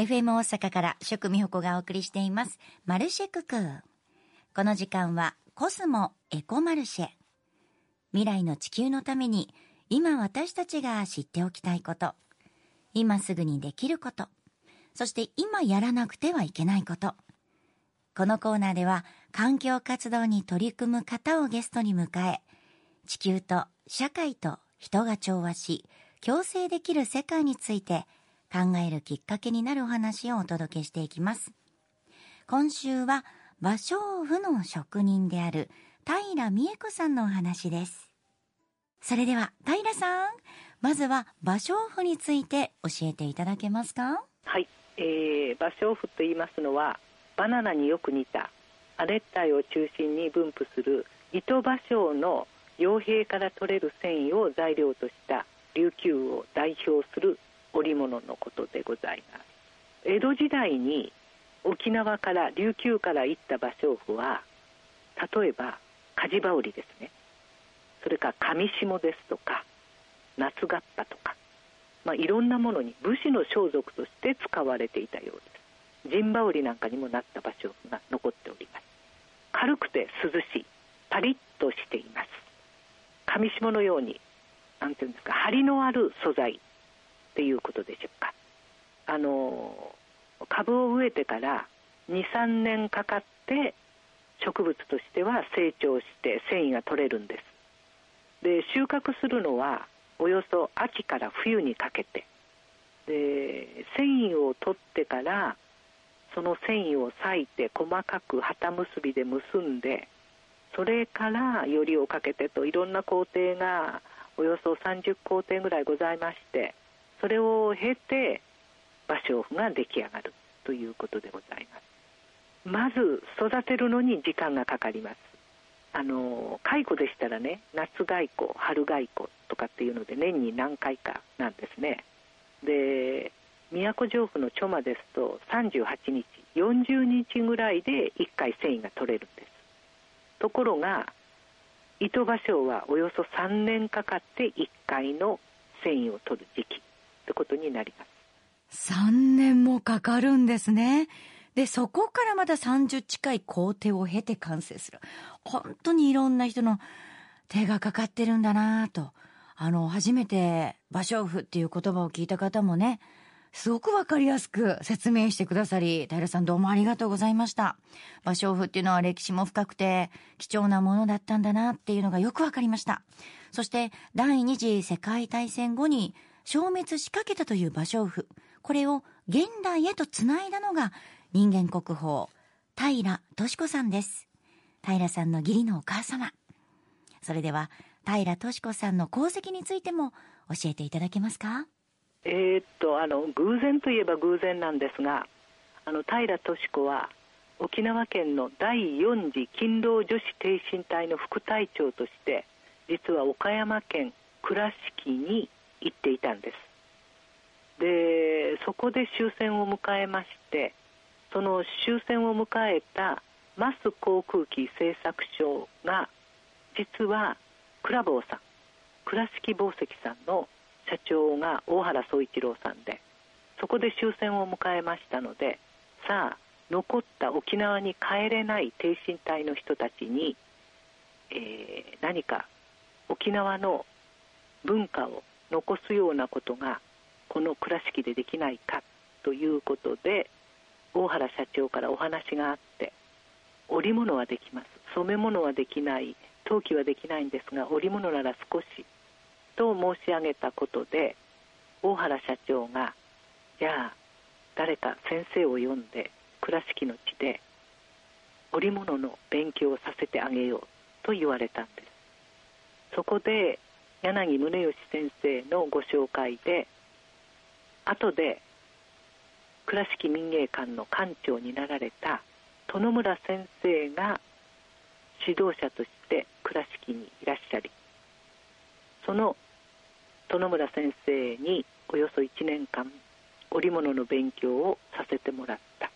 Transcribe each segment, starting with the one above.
FM 大阪から食味保がお送りしています。マルシェククこの時間はコスモエコマルシェ。未来の地球のために今私たちが知っておきたいこと。今すぐにできること。そして今やらなくてはいけないこと。このコーナーでは環境活動に取り組む方をゲストに迎え、地球と社会と人が調和し、共生できる世界について考えるきっかけになるお話をお届けしていきます。今週は芭蕉布の職人である平美恵子さんのお話です。それでは平さん、まずは芭蕉布について教えていただけますか？はい、えー、芭蕉布と言いますのはバナナによく似た亜熱帯を中心に分布する糸芭蕉の傭兵から取れる繊維を材料とした琉球を代表する織物のことでございます。江戸時代に沖縄から琉球から行った芭蕉布は例えば火事羽織ですね。それから上下ですとか夏合羽とか、まあ、いろんなものに武士の装束として使われていたようです。陣羽織なんかにもなった芭蕉布が残っております。軽くて涼しいパリッとしています。上下のようになんていうんですか張りのある素材っていうことでしょうか。あの株を植えてから23年かかって植物としては成長して繊維が取れるんです。で収穫するのはおよそ秋から冬にかけて。で繊維を取ってからその繊維を裂いて細かく旗結びで結んでそれからよりをかけてといろんな工程がおよそ30工程ぐらいございましてそれを経て芭蕉布が出来上がるということでございます。まず育てるのに時間がかかります。あの蚕でしたらね夏蚕春蚕とかっていうので年に何回かなんですね。で都城府のチョマですと38日40日ぐらいで1回繊維が取れるんです。ところが糸芭蕉はおよそ3年かかって1回の繊維を取る時期。ってことになります3年もかかるんですねでそこからまた30近い工程を経て完成する本当にいろんな人の手がかかってるんだなとあの初めて芭蕉布っていう言葉を聞いた方もねすごくわかりやすく説明してくださり、平さんどうもありがとうございました。芭蕉布っていうのは歴史も深くて貴重なものだったんだなっていうのがよくわかりました。そして第二次世界大戦後に消滅しかけたという芭蕉布。これを現代へとつないだのが人間国宝、平敏子さんです。平さんの義理のお母様。それでは平敏子さんの功績についても教えていただけますか？えー、っとあの偶然といえば偶然なんですがあの平敏子は沖縄県の第4次勤労女子挺身隊の副隊長として実は岡山県倉敷に行っていたんです。でそこで終戦を迎えましてその終戦を迎えたマス航空機製作所が実は倉坊さん倉敷紡績さんの社長が大原宗一郎さんでそこで終戦を迎えましたのでさあ残った沖縄に帰れない挺身隊の人たちに、えー、何か沖縄の文化を残すようなことがこの倉敷でできないかということで大原社長からお話があって織物はできます。染め物はできない。陶器はできないんですが織物なら少しと申し上げたことで大原社長がじゃあ誰か先生を呼んで倉敷の地で織物の勉強をさせてあげようと言われたんです。そこで柳宗悦先生のご紹介で後で倉敷民芸館の館長になられた殿村先生が指導者として倉敷にいらっしゃりその殿村先生におよそ1年間織物の勉強をさせてもらった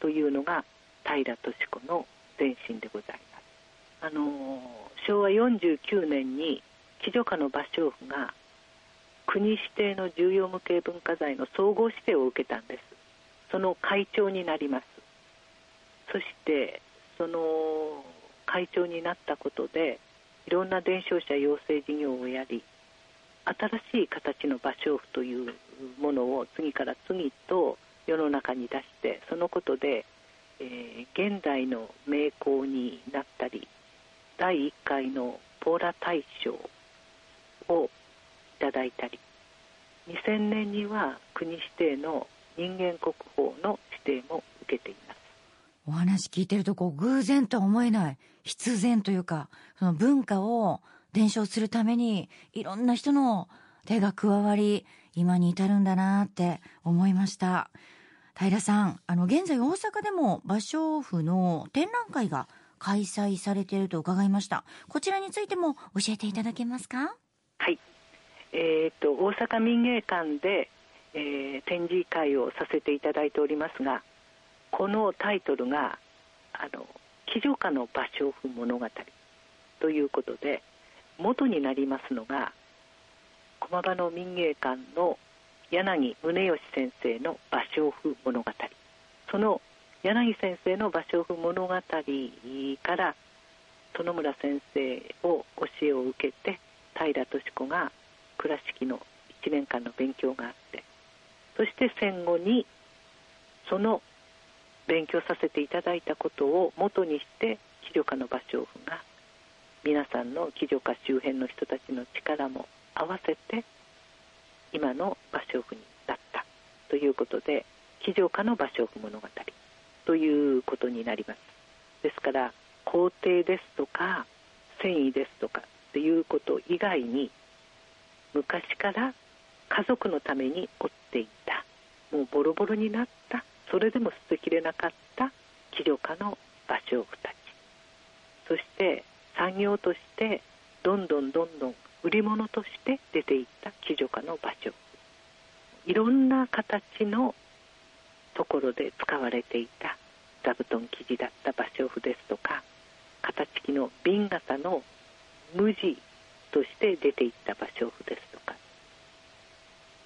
というのが平敏子の前身でございます。あの昭和49年に貴女家の芭蕉布が国指定の重要無形文化財の総合指定を受けたんです。そその会長になります。そしてその会長になったことでいろんな伝承者養成事業をやり新しい形の芭蕉布というものを次から次と世の中に出してそのことで、えー、現代の名工になったり第1回のポーラ大賞をいただいたり2000年には国指定の人間国宝の指定も受けています。お話聞いてるとこう偶然とは思えない必然というかその文化を伝承するためにいろんな人の手が加わり今に至るんだなって思いました。平さんあの現在大阪でも芭蕉布の展覧会が開催されていると伺いました。こちらについても教えていただけますか？はい。えーと、大阪民芸館で、えー、展示会をさせていただいておりますがこのタイトルが「あの騎乗家の芭蕉布物語」ということで元になりますのが駒場の民芸館の柳宗悦先生の芭蕉布物語。その柳先生の芭蕉布物語から園村先生を教えを受けて平敏子が倉敷の1年間の勉強があってそして戦後にその勉強させていただいたことを元にして気助家の芭蕉布が皆さんの気助家周辺の人たちの力も合わせて今の芭蕉布になった。ということで気助家の芭蕉布物語ということになります。ですから工程ですとか繊維ですとかっていうこと以外に昔から家族のために織っていたもうボロボロになったそれでも捨てきれなかった気力家の芭蕉布たち。そして産業としてどんどんどんどん売り物として出ていった気助家の芭蕉いろんな形のところで使われていた座布団生地だった芭蕉布ですとか形木の瓶型の無地として出ていった芭蕉布ですとか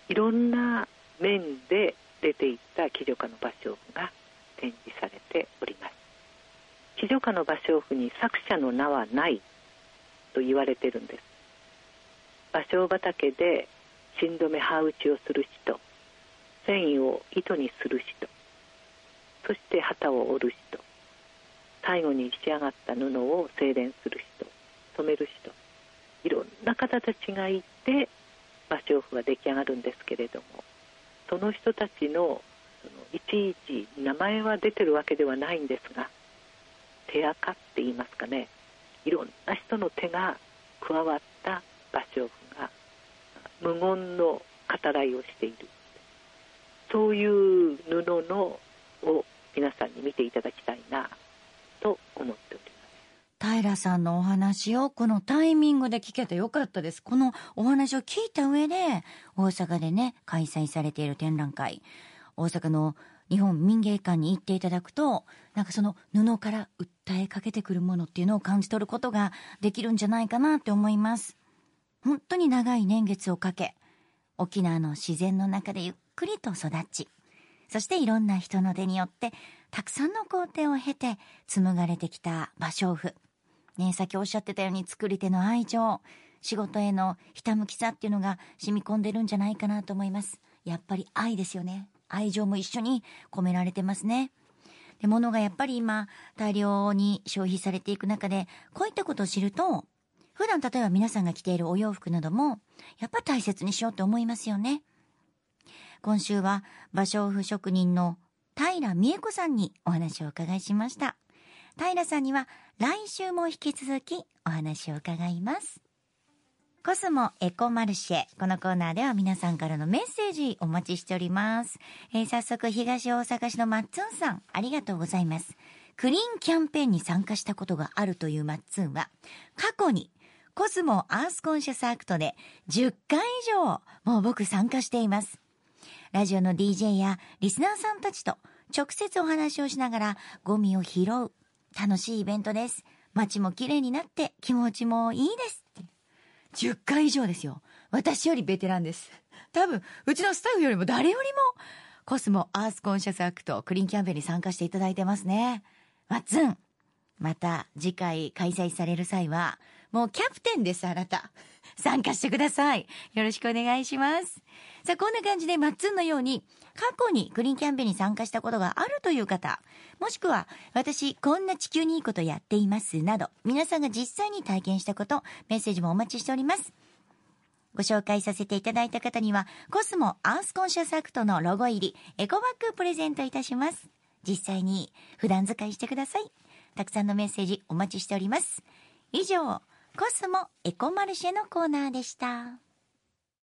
いろんな面で出ていった木女家の芭蕉布が展示されております。木女家の芭蕉布に作者の名はないと言われてるんです。芭蕉畑で新止め刃打ちをする人繊維を糸にする人そして旗を折る人最後に仕上がった布を精錬する人染める人。いろんな方たちがいて芭蕉布が出来上がるんですけれどもその人たちのそのいちいち名前は出てるわけではないんですが手垢って言いますかね。いろんな人の手が加わった芭蕉布が無言の語らいをしている。そういう布のを皆さんに見ていただきたいなと思っております。平さんのお話をこのタイミングで聞けてよかったです。このお話を聞いた上で、大阪でね、開催されている展覧会、大阪の日本民芸館に行っていただくと、なんかその布から訴えかけてくるものっていうのを感じ取ることができるんじゃないかなって思います。本当に長い年月をかけ、沖縄の自然の中でゆっくりと育ち、そしていろんな人の手によって、たくさんの工程を経て紡がれてきた芭蕉布。ね、さっきおっしゃってたように作り手の愛情、仕事へのひたむきさっていうのが染み込んでるんじゃないかなと思います。やっぱり愛ですよね。愛情も一緒に込められてますね。で、物がやっぱり今、大量に消費されていく中で、こういったことを知ると、普段例えば皆さんが着ているお洋服なども、やっぱ大切にしようと思いますよね。今週は、芭蕉布職人の平美恵子さんにお話をお伺いしました。平さんには来週も引き続きお話を伺います。コスモエコマルシェ。このコーナーでは皆さんからのメッセージお待ちしております。えー、早速、東大阪市のマッツンさん、ありがとうございます。クリーンキャンペーンに参加したことがあるというマッツンは、過去にコスモアースコンシャスアクトで10回以上もう僕参加しています。ラジオの DJ やリスナーさんたちと直接お話をしながらゴミを拾う楽しいイベントです。街も綺麗になって気持ちもいいです。10回以上ですよ。私よりベテランです。多分、うちのスタッフよりも誰よりも、コスモアースコンシャスアクトクリーンキャンペーンに参加していただいてますね。マッツン、また次回開催される際は、もうキャプテンです、あなた。参加してください。よろしくお願いします。さあ、こんな感じでマッツンのように、過去にクリーンキャンペーンに参加したことがあるという方、もしくは、私、こんな地球にいいことやっています、など、皆さんが実際に体験したこと、メッセージもお待ちしております。ご紹介させていただいた方には、コスモアースコンシャスアクトのロゴ入りエコバッグプレゼントいたします。実際に普段使いしてください。たくさんのメッセージお待ちしております。以上、コスモエコマルシェのコーナーでした。